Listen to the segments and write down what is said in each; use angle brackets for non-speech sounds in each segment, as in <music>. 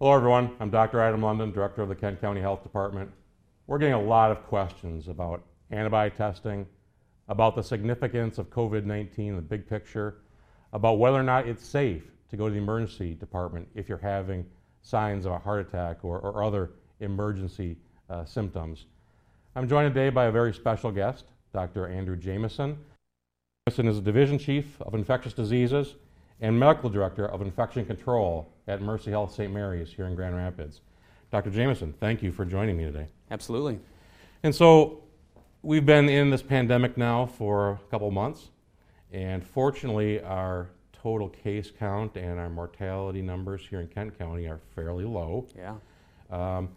Hello, everyone. I'm Dr. Adam London, Director of the Kent County Health Department. We're getting a lot of questions about antibody testing, about the significance of COVID 19 in the big picture, about whether or not it's safe to go to the emergency department if you're having signs of a heart attack or, or other emergency uh, symptoms. I'm joined today by a very special guest, Dr. Andrew Jameson. Jameson is the Division Chief of Infectious Diseases and Medical Director of Infection Control at Mercy Health St. Mary's here in Grand Rapids. Dr. Jameson, thank you for joining me today. Absolutely. And so we've been in this pandemic now for a couple months, and fortunately, our total case count and our mortality numbers here in Kent County are fairly low. Yeah. Um,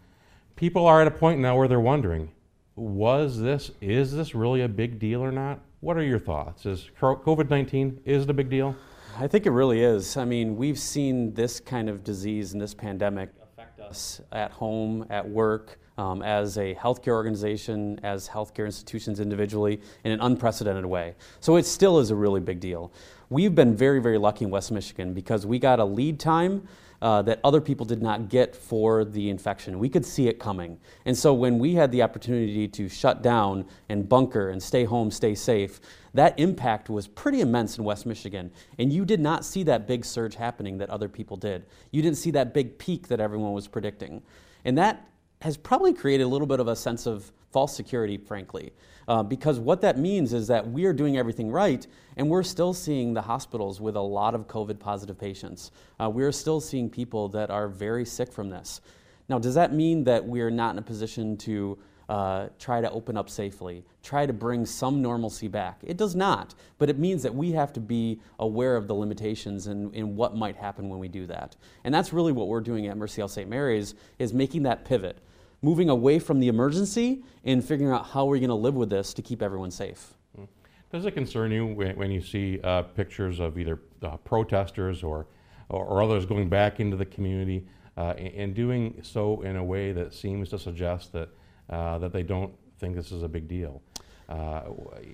people are at a point now where they're wondering, was this, is this really a big deal or not? What are your thoughts? Is COVID 19 is it a big deal? I think it really is. I mean, we've seen this kind of disease and this pandemic affect us at home, at work, um, as a healthcare organization, as healthcare institutions individually, in an unprecedented way. So it still is a really big deal. We've been very, very lucky in West Michigan because we got a lead time uh, that other people did not get for the infection. We could see it coming. And so when we had the opportunity to shut down and bunker and stay home, stay safe, that impact was pretty immense in West Michigan. And you did not see that big surge happening that other people did. You didn't see that big peak that everyone was predicting. And that has probably created a little bit of a sense of false security, frankly. Uh, because what that means is that we are doing everything right, and we're still seeing the hospitals with a lot of COVID positive patients. Uh, we're still seeing people that are very sick from this. Now, does that mean that we're not in a position to uh, try to open up safely, try to bring some normalcy back? It does not, but it means that we have to be aware of the limitations and, and what might happen when we do that. And that's really what we're doing at Mercy Health St. Mary's, is making that pivot moving away from the emergency and figuring out how we're going to live with this to keep everyone safe. Hmm. Does it concern you when, you see uh, pictures of either uh, protesters or, or, or, others going back into the community uh, and, and, doing so in a way that seems to suggest that, uh, that they don't think this is a big deal? Uh,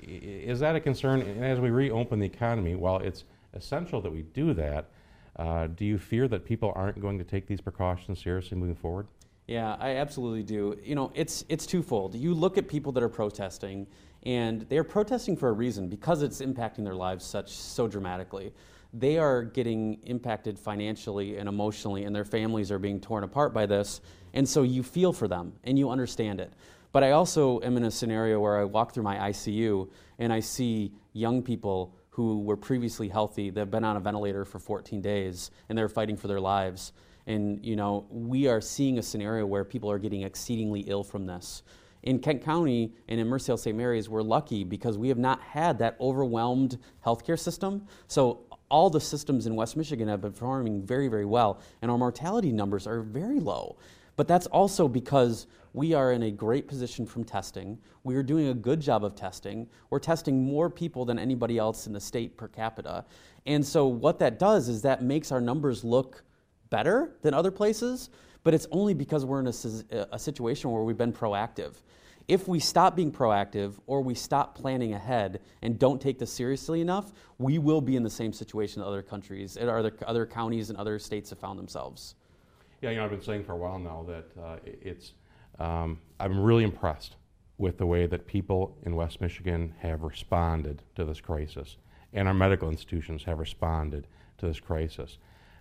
is that a concern? And as we reopen the economy, while it's essential that we do that, uh, do you fear that people aren't going to take these precautions seriously moving forward? Yeah, I absolutely do. You know, it's it's twofold. You look at people that are protesting, and they are protesting for a reason because it's impacting their lives such so dramatically. They are getting impacted financially and emotionally, and their families are being torn apart by this. And so you feel for them and you understand it. But I also am in a scenario where I walk through my ICU and I see young people who were previously healthy that have been on a ventilator for 14 days and they're fighting for their lives and you know, we are seeing a scenario where people are getting exceedingly ill from this. In Kent County and in Mercy St. Mary's, we're lucky because we have not had that overwhelmed healthcare system. So all the systems in West Michigan have been performing very, very well, and our mortality numbers are very low. But that's also because we are in a great position from testing. We are doing a good job of testing. We're testing more people than anybody else in the state per capita. And so, what that does is that makes our numbers look better than other places, but it's only because we're in a, a situation where we've been proactive. If we stop being proactive or we stop planning ahead and don't take this seriously enough, we will be in the same situation that other countries, other, other counties and other states have found themselves. Yeah, you know, I've been saying for a while now that uh, it's, um, I'm really impressed with the way that people in West Michigan have responded to this crisis, and our medical institutions have responded to this crisis.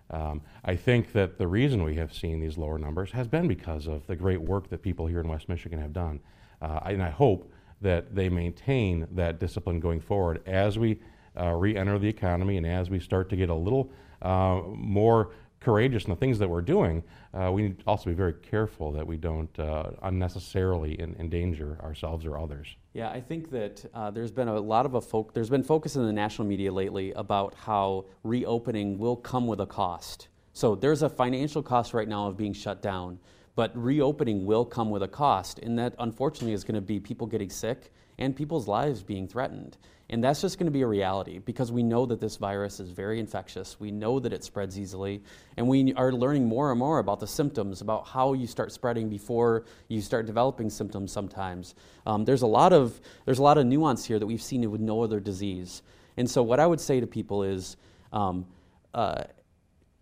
Um, I think that the reason we have seen these lower numbers has been because of the great work that people here in West Michigan have done. Uh, and I hope that they maintain that discipline going forward as we uh, re enter the economy and as we start to get a little uh, more courageous in the things that we're doing, uh, we need to also be very careful that we don't uh, unnecessarily in, endanger ourselves or others. Yeah, I think that uh, there's been a lot of a fo- there's been focus in the national media lately about how reopening will come with a cost. So there's a financial cost right now of being shut down, but reopening will come with a cost, and that unfortunately is going to be people getting sick and people's lives being threatened. And that's just going to be a reality because we know that this virus is very infectious. We know that it spreads easily. And we are learning more and more about the symptoms, about how you start spreading before you start developing symptoms sometimes. Um, there's, a lot of, there's a lot of nuance here that we've seen with no other disease. And so, what I would say to people is um, uh,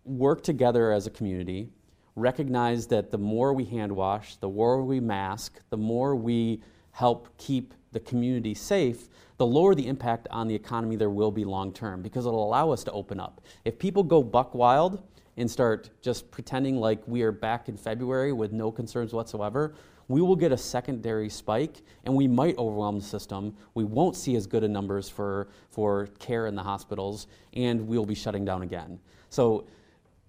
work together as a community, recognize that the more we hand wash, the more we mask, the more we help keep the community safe, the lower the impact on the economy there will be long term because it'll allow us to open up. If people go buck wild and start just pretending like we are back in February with no concerns whatsoever, we will get a secondary spike and we might overwhelm the system. We won't see as good a numbers for, for care in the hospitals and we'll be shutting down again. So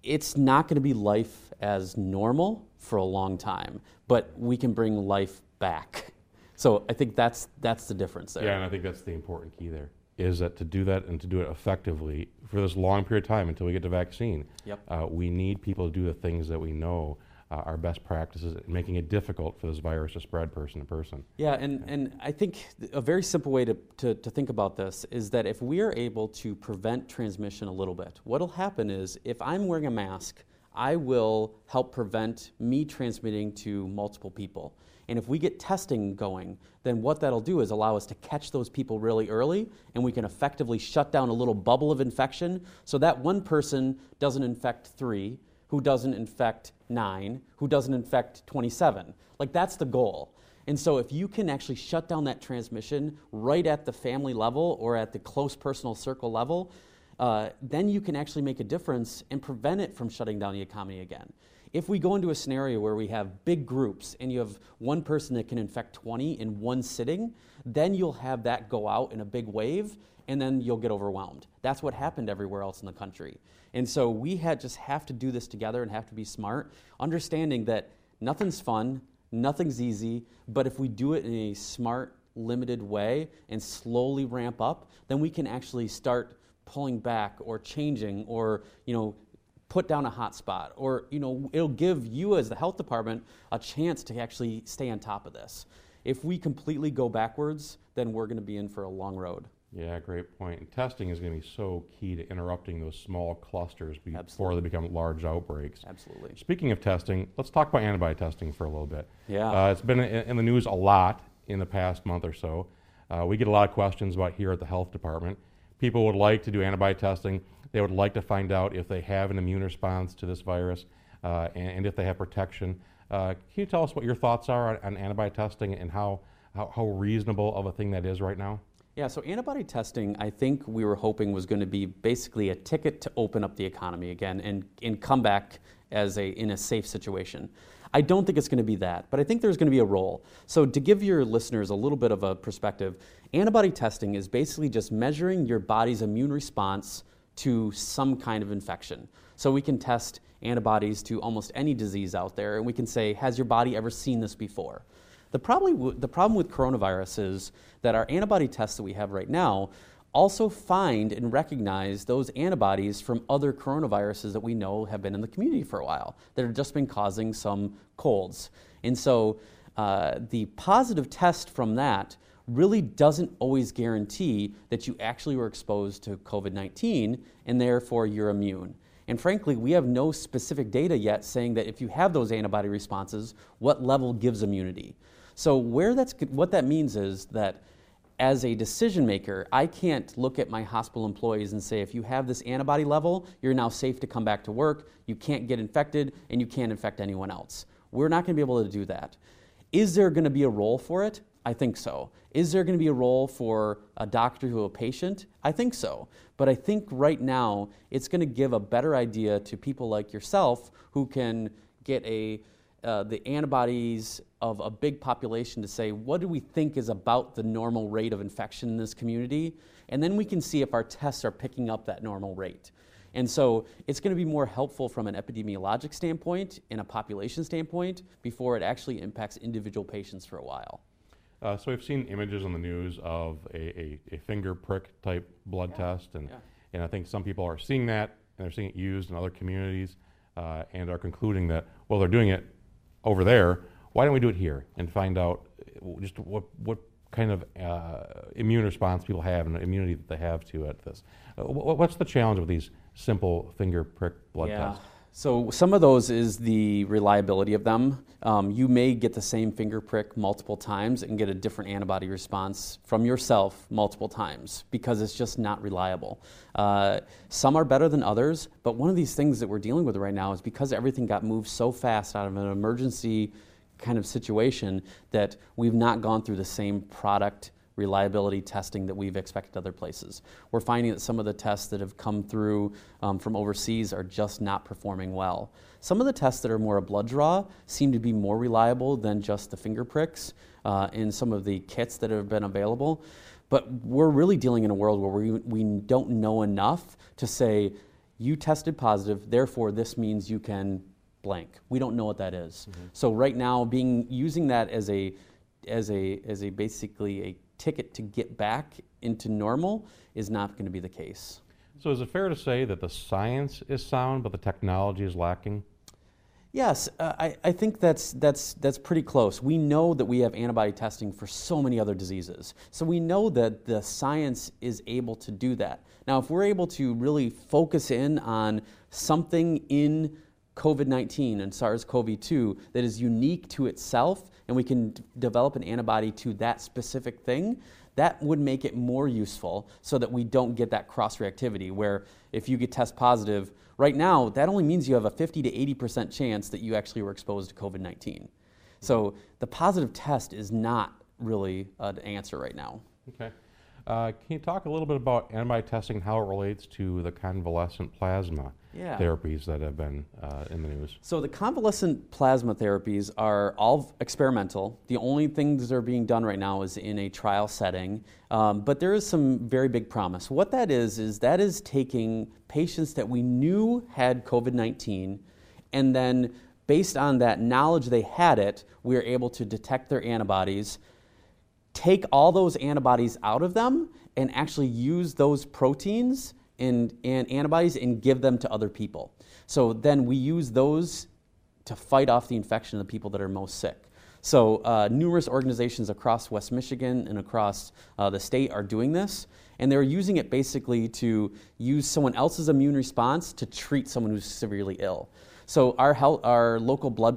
it's not going to be life as normal for a long time, but we can bring life back. So I think that's that's the difference there. Yeah, and I think that's the important key there is that to do that and to do it effectively for this long period of time until we get the vaccine, Yep. uh, we need people to do the things that we know uh, are best practices, making it difficult for this virus to spread person to person. Yeah, and, and I think a very simple way to, to, to think about this is that if we are able to prevent transmission a little bit, what'll happen is if I'm wearing a mask, I will help prevent me transmitting to multiple people. And if we get testing going, then what that'll do is allow us to catch those people really early, and we can effectively shut down a little bubble of infection so that one person doesn't infect three, who doesn't infect nine, who doesn't infect 27. Like, that's the goal. And so, if you can actually shut down that transmission right at the family level or at the close personal circle level, uh, then you can actually make a difference and prevent it from shutting down the economy again. If we go into a scenario where we have big groups and you have one person that can infect 20 in one sitting, then you'll have that go out in a big wave and then you'll get overwhelmed. That's what happened everywhere else in the country. And so we had just have to do this together and have to be smart, understanding that nothing's fun, nothing's easy, but if we do it in a smart, limited way and slowly ramp up, then we can actually start pulling back or changing or, you know, put down a hotspot or you know it'll give you as the health department a chance to actually stay on top of this if we completely go backwards then we're going to be in for a long road Yeah, great point. And testing is going to be so key to interrupting those small clusters before Absolutely. they become large outbreaks. absolutely Speaking of testing, let's talk about antibody testing for a little bit. Yeah. Uh, it's been in, the news a lot in the past month or so. Uh, we get a lot of questions about here at the health department. People would like to do antibody testing. They would like to find out if they have an immune response to this virus uh, and, and if they have protection. Uh, can you tell us what your thoughts are on, on antibody testing and how, how, how reasonable of a thing that is right now? Yeah, so antibody testing, I think we were hoping was going to be basically a ticket to open up the economy again and, and come back as a, in a safe situation. I don't think it's going to be that, but I think there's going to be a role. So, to give your listeners a little bit of a perspective, antibody testing is basically just measuring your body's immune response to some kind of infection. So, we can test antibodies to almost any disease out there, and we can say, Has your body ever seen this before? The problem, the problem with coronavirus is that our antibody tests that we have right now also find and recognize those antibodies from other coronaviruses that we know have been in the community for a while that have just been causing some colds. And so uh, the positive test from that really doesn't always guarantee that you actually were exposed to COVID 19 and therefore you're immune. And frankly, we have no specific data yet saying that if you have those antibody responses, what level gives immunity. So where that's what that means is that as a decision maker, I can't look at my hospital employees and say if you have this antibody level, you're now safe to come back to work, you can't get infected and you can't infect anyone else. We're not going to be able to do that. Is there going to be a role for it? I think so. Is there going to be a role for a doctor to a patient? I think so. But I think right now it's going to give a better idea to people like yourself who can get a uh, the antibodies of a big population to say what do we think is about the normal rate of infection in this community, and then we can see if our tests are picking up that normal rate. And so it's going to be more helpful from an epidemiologic standpoint and a population standpoint before it actually impacts individual patients for a while. Uh, so we've seen images on the news of a, a, a finger prick type blood Yeah, test, and, yeah. and I think some people are seeing that and they're seeing it used in other communities uh, and are concluding that, well, they're doing it over there. Why don't we do it here and find out uh, just what, what kind of uh, immune response people have and the immunity that they have to at this? Uh, wh- what's the challenge with these simple finger prick blood yeah. tests? So some of those is the reliability of them. Um, you may get the same finger prick multiple times and get a different antibody response from yourself multiple times because it's just not reliable. Uh, some are better than others, but one of these things that we're dealing with right now is because everything got moved so fast out of an emergency kind of situation that we've not gone through the same product reliability testing that we've expected other places. We're finding that some of the tests that have come through um, from overseas are just not performing well. Some of the tests that are more a blood draw seem to be more reliable than just the finger pricks uh, in some of the kits that have been available. But we're really dealing in a world where we, we don't know enough to say, you tested positive, therefore this means you can blank. We don't know what that is. Mm-hmm. So right now, being using that as a as a as a basically a ticket to get back into normal is not going to be the case. So, is it fair to say that the science is sound, but the technology is lacking? Yes, uh, I, I think that's, that's, that's pretty close. We know that we have antibody testing for so many other diseases. So we know that the science is able to do that. Now, if we're able to really focus in on something in COVID 19 and SARS CoV 2 that is unique to itself, and we can d- develop an antibody to that specific thing, that would make it more useful so that we don't get that cross reactivity where if you get test positive, right now, that only means you have a 50 to 80% chance that you actually were exposed to COVID 19. So the positive test is not really an answer right now. Okay. Uh, can you talk a little bit about antibody testing, and how it relates to the convalescent plasma yeah. therapies that have been uh, in the news? So the convalescent plasma therapies are all experimental. The only things that are being done right now is in a trial setting, um, but there is some very big promise. What that is is that is taking patients that we knew had COVID-19, and then based on that knowledge they had it, we are able to detect their antibodies take all those antibodies out of them and actually use those proteins and, and antibodies and give them to other people. So then we use those to fight off the infection of the people that are most sick. So, uh, numerous organizations across West Michigan and across uh, the state are doing this, and they're using it basically to use someone else's immune response to treat someone who's severely ill. So our health, our local blood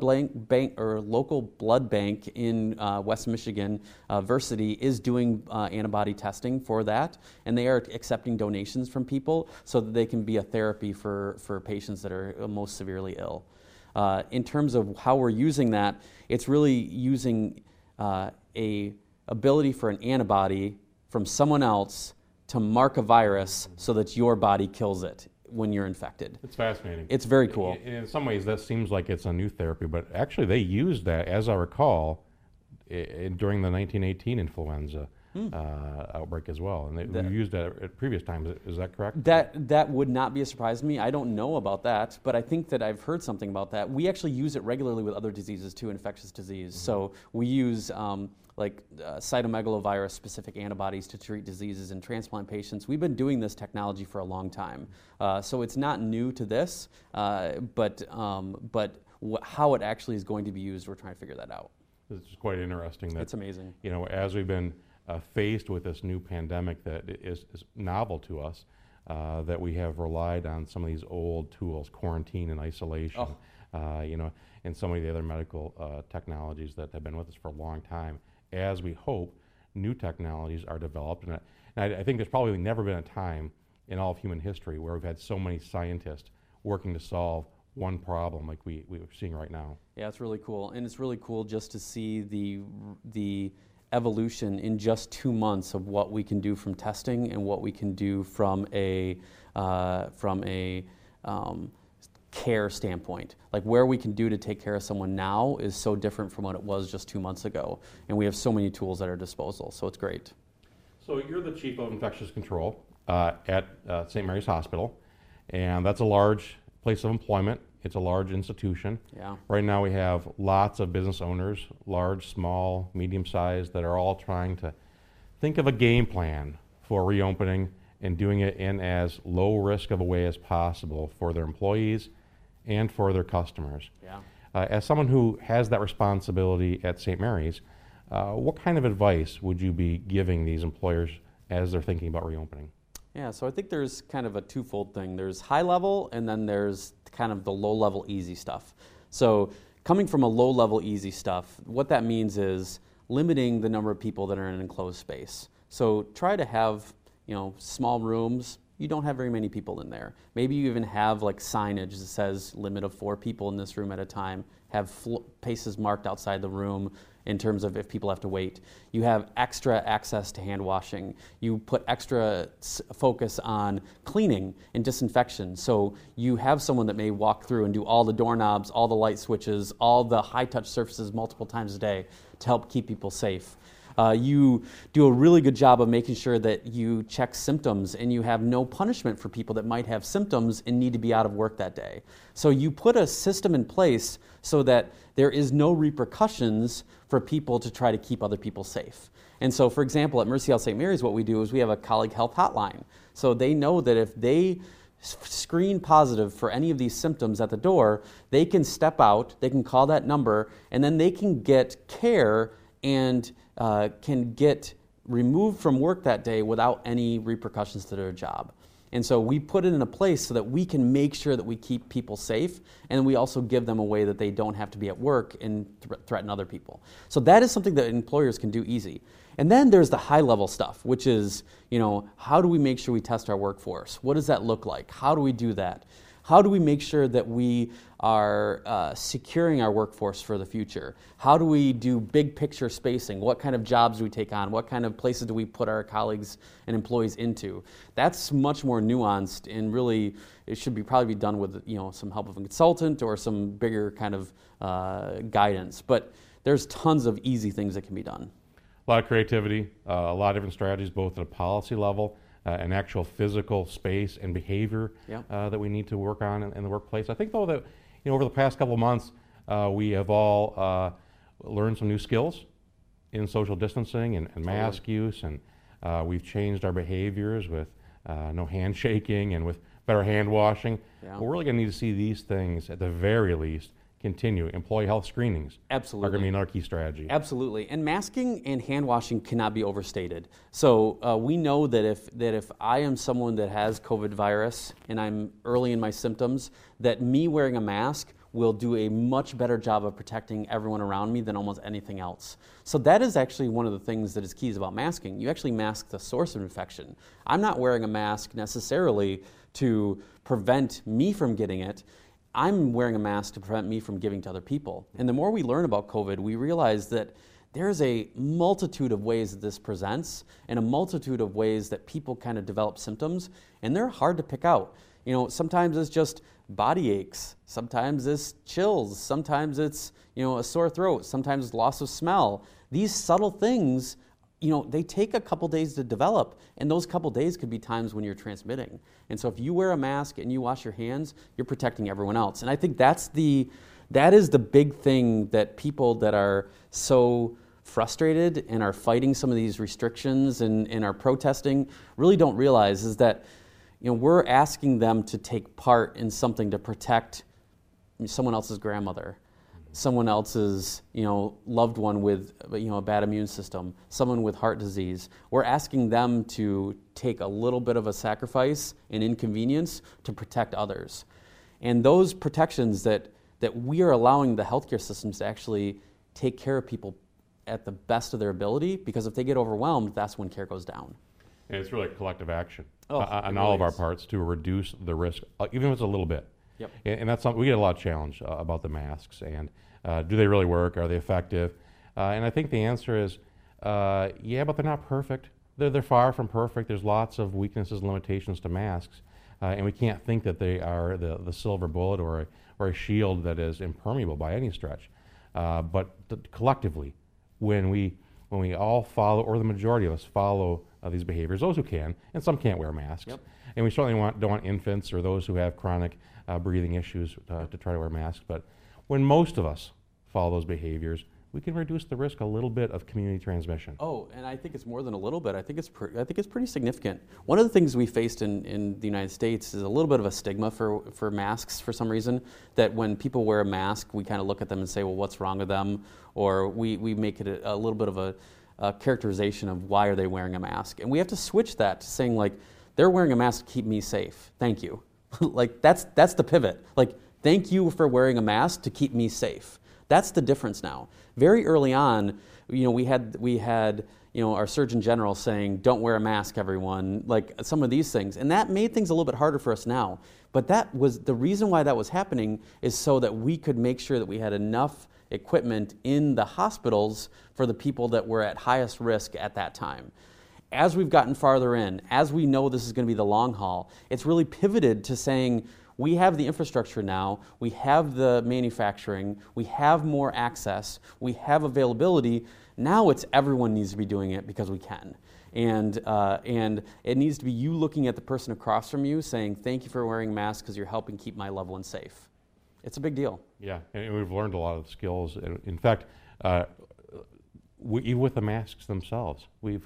bank or local blood bank in uh, West Michigan, uh, Versiti, is doing uh, antibody testing for that, and they are accepting donations from people so that they can be a therapy for for patients that are most severely ill. Uh, in terms of how we're using that, it's really using uh, a ability for an antibody from someone else to mark a virus so that your body kills it when you're infected. It's fascinating. It's very cool. In, some ways, that seems like it's a new therapy, but actually, they used that, as I recall, I- during the 1918 influenza. Hmm. Uh, outbreak as well, and they that, used that at previous times. Is that correct? That that would not be a surprise to me. I don't know about that, but I think that I've heard something about that. We actually use it regularly with other diseases too, infectious disease. Mm-hmm. So we use um, like uh, cytomegalovirus specific antibodies to treat diseases in transplant patients. We've been doing this technology for a long time. Uh, so it's not new to this, uh, but, um, but wh- how it actually is going to be used, we're trying to figure that out. It's quite interesting. That, it's amazing. You know, as we've been uh, faced with this new pandemic that is, is novel to us, uh, that we have relied on some of these old tools, quarantine and isolation, oh. uh, you know, and some of the other medical uh, technologies that have been with us for a long time as we hope new technologies are developed. And, I, I think there's probably never been a time in all of human history where we've had so many scientists working to solve one problem like we, we're seeing right now. Yeah, it's really cool. And it's really cool just to see the, the evolution in just two months of what we can do from testing and what we can do from a, uh, from a um, care standpoint. Like where we can do to take care of someone now is so different from what it was just two months ago. And we have so many tools at our disposal, so it's great. So you're the chief of infectious control uh, at uh, St. Mary's Hospital, and that's a large place of employment. It's a large institution. Yeah. Right now we have lots of business owners, large, small, medium sized, that are all trying to think of a game plan for reopening and doing it in as low risk of a way as possible for their employees and for their customers. Yeah. Uh, as someone who has that responsibility at St. Mary's, uh, what kind of advice would you be giving these employers as they're thinking about reopening? Yeah, so I think there's kind of a twofold thing. There's high level, and then there's kind of the low level easy stuff. So coming from a low level easy stuff, what that means is limiting the number of people that are in an enclosed space. So try to have you know small rooms. You don't have very many people in there. Maybe you even have like signage that says limit of four people in this room at a time. Have fl- paces marked outside the room in terms of if people have to wait. You have extra access to hand washing. You put extra focus on cleaning and disinfection. So you have someone that may walk through and do all the doorknobs, all the light switches, all the high touch surfaces multiple times a day to help keep people safe. Uh, you do a really good job of making sure that you check symptoms and you have no punishment for people that might have symptoms and need to be out of work that day. So you put a system in place so that there is no repercussions for people to try to keep other people safe. And so, for example, at Mercy Health St. Mary's, what we do is we have a colleague health hotline. So they know that if they screen positive for any of these symptoms at the door, they can step out, they can call that number, and then they can get care and uh, can get removed from work that day without any repercussions to their job. And so we put it in a place so that we can make sure that we keep people safe and we also give them a way that they don't have to be at work and th- threaten other people. So that is something that employers can do easy. And then there's the high level stuff, which is, you know, how do we make sure we test our workforce? What does that look like? How do we do that? How do we make sure that we are uh, securing our workforce for the future? How do we do big picture spacing? What kind of jobs do we take on? What kind of places do we put our colleagues and employees into? That's much more nuanced and really it should be probably be done with you know some help of a consultant or some bigger kind of uh, guidance. But there's tons of easy things that can be done. A lot of creativity, uh, a lot of different strategies, both at a policy level uh, an actual physical space and behavior yep. uh, that we need to work on in, in, the workplace. I think though that you know over the past couple of months uh, we have all uh, learned some new skills in social distancing and, and mask totally. use, and uh, we've changed our behaviors with uh, no handshaking and with better hand washing. Yeah. We're really going to need to see these things at the very least continue. Employee health screenings Absolutely. are going to be another key strategy. Absolutely. And masking and hand washing cannot be overstated. So uh, we know that if, that if I am someone that has COVID virus and I'm early in my symptoms, that me wearing a mask will do a much better job of protecting everyone around me than almost anything else. So that is actually one of the things that is keys about masking. You actually mask the source of infection. I'm not wearing a mask necessarily to prevent me from getting it. I'm wearing a mask to prevent me from giving to other people. And the more we learn about COVID, we realize that there's a multitude of ways that this presents and a multitude of ways that people kind of develop symptoms, and they're hard to pick out. You know, sometimes it's just body aches, sometimes it's chills, sometimes it's, you know, a sore throat, sometimes it's loss of smell. These subtle things you know, they take a couple days to develop, and those couple days could be times when you're transmitting. And so if you wear a mask and you wash your hands, you're protecting everyone else. And I think that's the that is the big thing that people that are so frustrated and are fighting some of these restrictions and, and are protesting really don't realize is that you know we're asking them to take part in something to protect someone else's grandmother someone else's you know loved one with you know a bad immune system someone with heart disease we're asking them to take a little bit of a sacrifice and inconvenience to protect others. And those protections that that we are allowing the healthcare systems to actually take care of people at the best of their ability because if they get overwhelmed that's when care goes down. And it's really collective action. Oh, uh, on really all of our parts to reduce the risk uh, even if it's a little bit Yep. And, and, that's something we get a lot of challenge uh, about the masks and uh, do they really work? Are they effective? Uh, and I think the answer is uh, yeah, but they're not perfect. They're, they're far from perfect. There's lots of weaknesses and limitations to masks. Uh, and we can't think that they are the, the silver bullet or a, or a shield that is impermeable by any stretch. Uh, but th- collectively, when we, when we all follow, or the majority of us follow these behaviors, those who can, and some can't wear masks. Yep. And we certainly want, don't want infants or those who have chronic uh, breathing issues uh, to try to wear masks. But when most of us follow those behaviors, we can reduce the risk a little bit of community transmission. Oh, and I think it's more than a little bit. I think it's I think it's pretty significant. One of the things we faced in, in the United States is a little bit of a stigma for, for masks for some reason. That when people wear a mask, we kind of look at them and say, well, what's wrong with them? Or we, we make it a, a little bit of a, a characterization of why are they wearing a mask. And we have to switch that to saying like, they're wearing a mask to keep me safe. Thank you. <laughs> like that's that's the pivot. Like thank you for wearing a mask to keep me safe. That's the difference now. Very early on, you know, we had we had you know our Surgeon General saying, "Don't wear a mask, everyone." Like some of these things, and that made things a little bit harder for us now. But that was the reason why that was happening is so that we could make sure that we had enough equipment in the hospitals for the people that were at highest risk at that time as we've gotten farther in, as we know this is going to be the long haul, it's really pivoted to saying we have the infrastructure now, we have the manufacturing, we have more access, we have availability. Now it's everyone needs to be doing it because we can. And, uh, and it needs to be you looking at the person across from you saying, Thank you for wearing a mask because you're helping keep my loved one safe. It's a big deal. Yeah, and we've learned a lot of skills. In fact, uh, we, even with the masks themselves, we've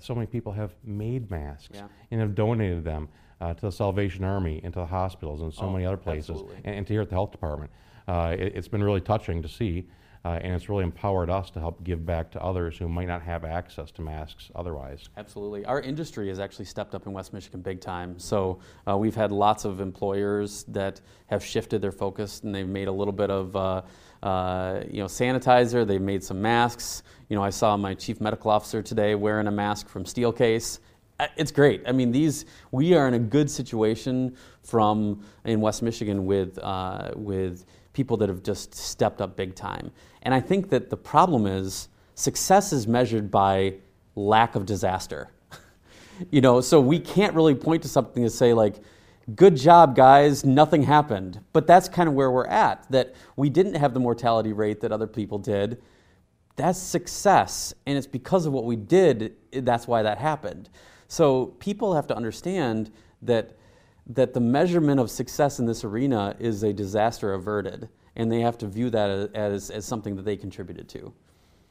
so many people have made masks Yeah. and have donated them uh, to the Salvation Army and to the hospitals and so Oh, many other places, and, and to here at the health department. Uh, it, has been really touching to see, uh, and it's really empowered us to help give back to others who might not have access to masks otherwise. Absolutely. Our industry has actually stepped up in West Michigan big time. So uh, we've had lots of employers that have shifted their focus and they've made a little bit of uh, you know sanitizer. They've made some masks. You know, I saw my chief medical officer today wearing a mask from Steelcase. Uh, It's great. I mean, these we are in a good situation from in West Michigan with uh, with people that have just stepped up big time. And I think that the problem is success is measured by lack of disaster. <laughs> you know, so we can't really point to something and say like, "Good job, guys, nothing happened." But that's kind of where we're at. That we didn't have the mortality rate that other people did. That's success, and it's because of what we did. That's why that happened. So people have to understand that that the measurement of success in this arena is a disaster averted, and they have to view that as, as something that they contributed to.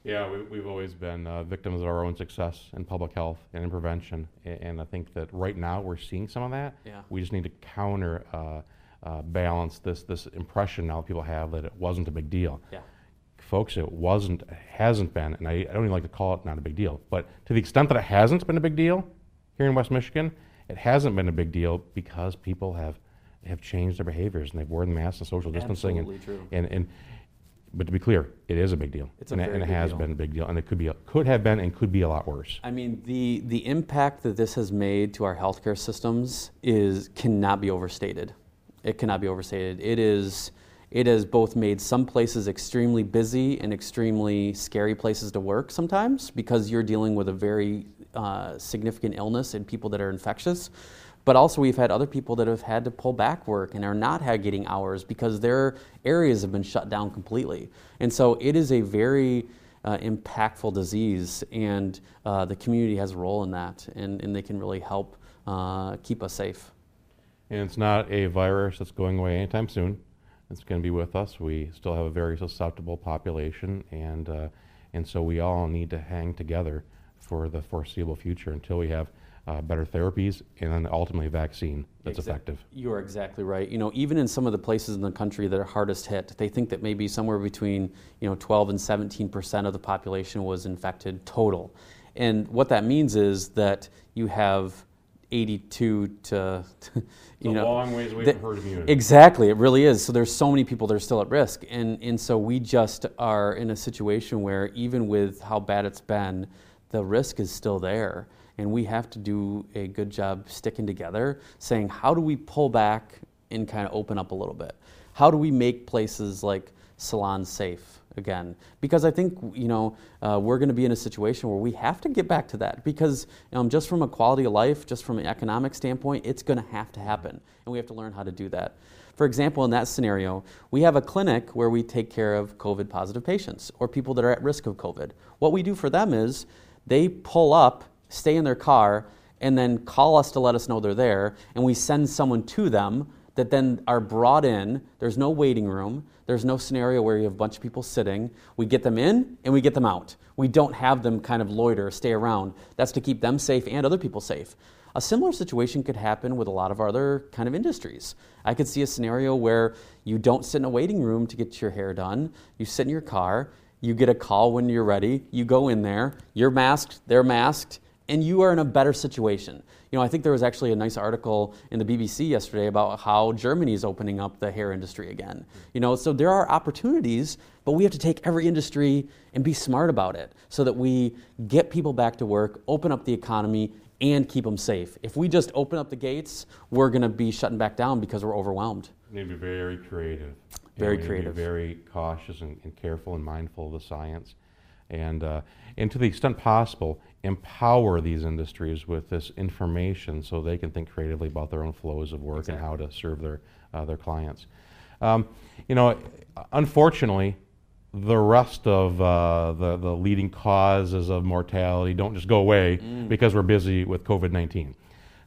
Yeah, we, we've always been uh, victims of our own success in public health and in prevention, A- and I think that right now we're seeing some of that. Yeah. We just need to counter uh, uh, balance this this impression now people have that it wasn't a big deal. Yeah. Folks, it wasn't, hasn't been, and I, I don't even like to call it not a big deal, but to the extent that it hasn't been a big deal here in West Michigan, it hasn't been a big deal because people have have changed their behaviors and they've worn masks and social distancing. Absolutely and, true. And, and but to be clear, it is a big deal. It's a and, it- very and it big has deal. been a big deal, and it could be, a, could have been, and could be a lot worse. I mean, the, the impact that this has made to our healthcare systems is cannot be overstated. It cannot be overstated. It is it has both made some places extremely busy and extremely scary places to work sometimes because you're dealing with a very uh, significant illness and people that are infectious. But also, we've had other people that have had to pull back work and are not getting hours because their areas have been shut down completely. And so, it is a very uh, impactful disease, and uh, the community has a role in that, and, and they can really help uh, keep us safe. And it's not a virus that's going away anytime soon. It's going to be with us. We still have a very susceptible population, and, uh, and so we all need to hang together for the foreseeable future until we have uh, better therapies and then ultimately a vaccine that's Exact- effective. You are exactly right. You know, even in some of the places in the country that are hardest hit, they think that maybe somewhere between you know 12 and 17 percent of the population was infected total, and what that means is that you have 82 to <laughs> you know long ways away that- Exactly, it really is. So there's so many people that are still at risk, and and so we just are in a situation where even with how bad it's been, the risk is still there, and we have to do a good job sticking together, saying how do we pull back and kind of open up a little bit? How do we make places like salons safe again? Because I think you know uh, we're going to be in a situation where we have to get back to that because um, just from a quality of life, just from an economic standpoint, it's going to have to happen, and we have to learn how to do that. For example, in that scenario, we have a clinic where we take care of COVID positive patients or people that are at risk of COVID. What we do for them is they pull up, stay in their car, and then call us to let us know they're there, and we send someone to them that then are brought in. There's no waiting room. There's no scenario where you have a bunch of people sitting. We get them in and we get them out. We don't have them kind of loiter, stay around. That's to keep them safe and other people safe. A similar situation could happen with a lot of other kind of industries. I could see a scenario where you don't sit in a waiting room to get your hair done. You sit in your car, you get a call when you're ready, you go in there, you're masked, they're masked, and you are in a better situation. You know, I think there was actually a nice article in the BBC yesterday about how Germany is opening up the hair industry again. You know, so there are opportunities, but we have to take every industry and be smart about it so that we get people back to work, open up the economy, and keep them safe. If we just open up the gates, we're going to be shutting back down because we're overwhelmed. We need to be very creative. Very And we need to be creative. very cautious and, and careful and mindful of the science. And, uh, and to the extent possible, empower these industries with this information so they can think creatively about their own flows of work and how to serve their, uh, their clients. Um, you know, unfortunately, the rest of uh, the, the leading causes of mortality don't just go away because we're busy with COVID 19.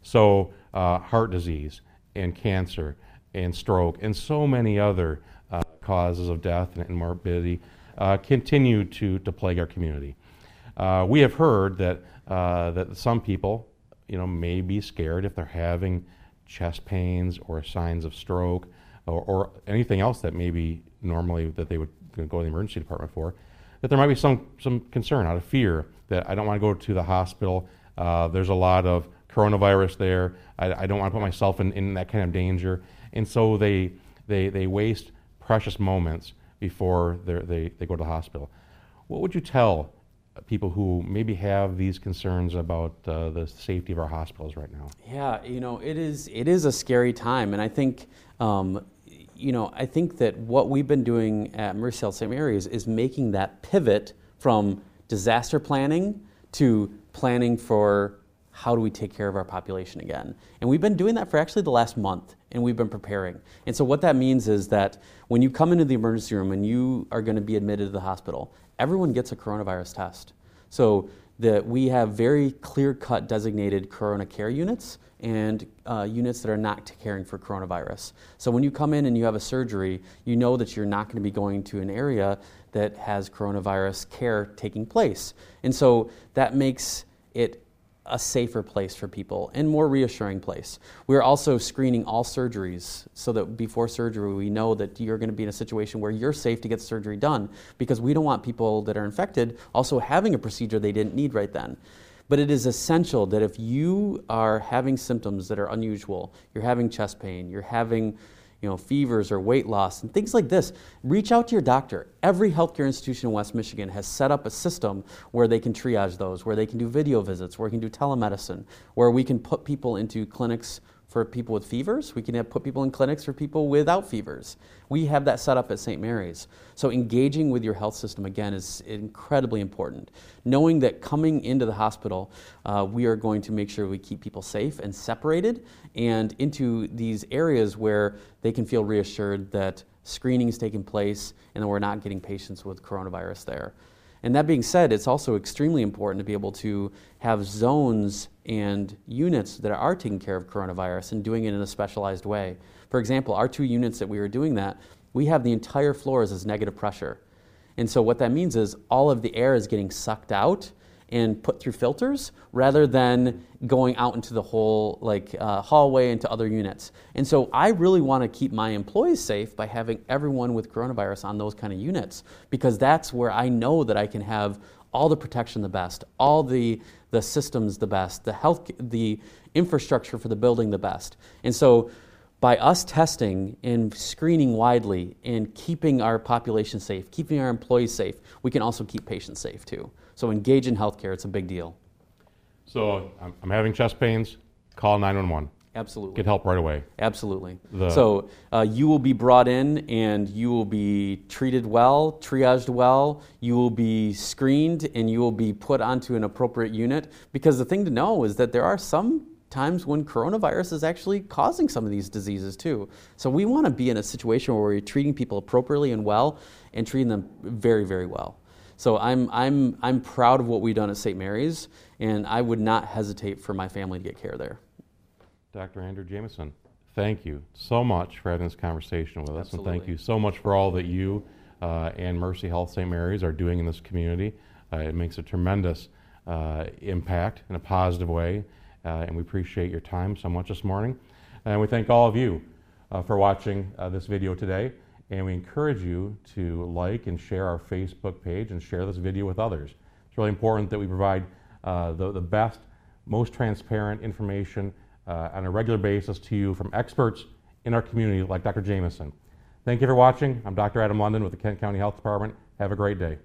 So, uh, heart disease and cancer and stroke and so many other uh, causes of death and, and morbidity uh, continue to, to plague our community. Uh, we have heard that, uh, that some people you know, may be scared if they're having chest pains or signs of stroke or, or anything else that maybe normally that they would go to the emergency department for, that there might be some, some concern out of fear that I don't want to go to the hospital. Uh, there's a lot of coronavirus there. I, I don't want to put myself in, in that kind of danger. And so they, they, they waste precious moments before they, they go to the hospital. What would you tell people who maybe have these concerns about uh, the safety of our hospitals right now? Yeah, you know, it is it is a scary time, and I think, um, you know, I think that what we've been doing at Mercy Health St. Mary's is making that pivot from disaster planning to planning for how do we take care of our population again. And we've been doing that for actually the last month, and we've been preparing. And so what that means is that when you come into the emergency room and you are going to be admitted to the hospital, everyone gets a coronavirus test. So that we have very clear-cut designated corona care units and uh, units that are not caring for coronavirus. So when you come in and you have a surgery, you know that you're not going to be going to an area that has coronavirus care taking place. And so that makes it a safer place for people and more reassuring place. We're also screening all surgeries so that before surgery we know that you're going to be in a situation where you're safe to get surgery done because we don't want people that are infected also having a procedure they didn't need right then. But it is essential that if you are having symptoms that are unusual, you're having chest pain, you're having you know, fevers or weight loss and things like this, reach out to your doctor. Every healthcare institution in West Michigan has set up a system where they can triage those, where they can do video visits, where we can do telemedicine, where we can put people into clinics for people with fevers. We can have put people in clinics for people without fevers. We have that set up at St. Mary's. So engaging with your health system again is incredibly important. Knowing that coming into the hospital, uh, we are going to make sure we keep people safe and separated and into these areas where they can feel reassured that screening is taking place and that we're not getting patients with coronavirus there. And that being said, it's also extremely important to be able to have zones and units that are taking care of coronavirus and doing it in a specialized way. For example, our two units that we were doing that, we have the entire floors as negative pressure. And so what that means is all of the air is getting sucked out and put through filters rather than going out into the whole like uh, hallway into other units. And so I really want to keep my employees safe by having everyone with coronavirus on those kind of units because that's where I know that I can have all the protection the best, all the the systems the best, the health the infrastructure for the building the best. And so by us testing and screening widely and keeping our population safe, keeping our employees safe, we can also keep patients safe too. So engage in healthcare, it's a big deal. So I'm, I'm having chest pains, call 911. Absolutely. Get help right away. Absolutely. The- so uh, you will be brought in and you will be treated well, triaged well. You will be screened and you will be put onto an appropriate unit. Because the thing to know is that there are some times when coronavirus is actually causing some of these diseases too. So we want to be in a situation where we're treating people appropriately and well and treating them very, very well. So I'm, I'm, I'm proud of what we've done at St. Mary's, and I would not hesitate for my family to get care there. Dr. Andrew Jameson, thank you so much for having this conversation with us. And thank you so much for all that you uh, and Mercy Health St. Mary's are doing in this community. Uh, it makes a tremendous uh, impact in a positive way, uh, and we appreciate your time so much this morning. And we thank all of you uh, for watching uh, this video today. And we encourage you to like and share our Facebook page and share this video with others. It's really important that we provide uh, the, the best most transparent information uh, on a regular basis to you from experts in our community like Dr. Jameson. Thank you for watching. I'm Dr. Adam London with the Kent County Health Department. Have a great day.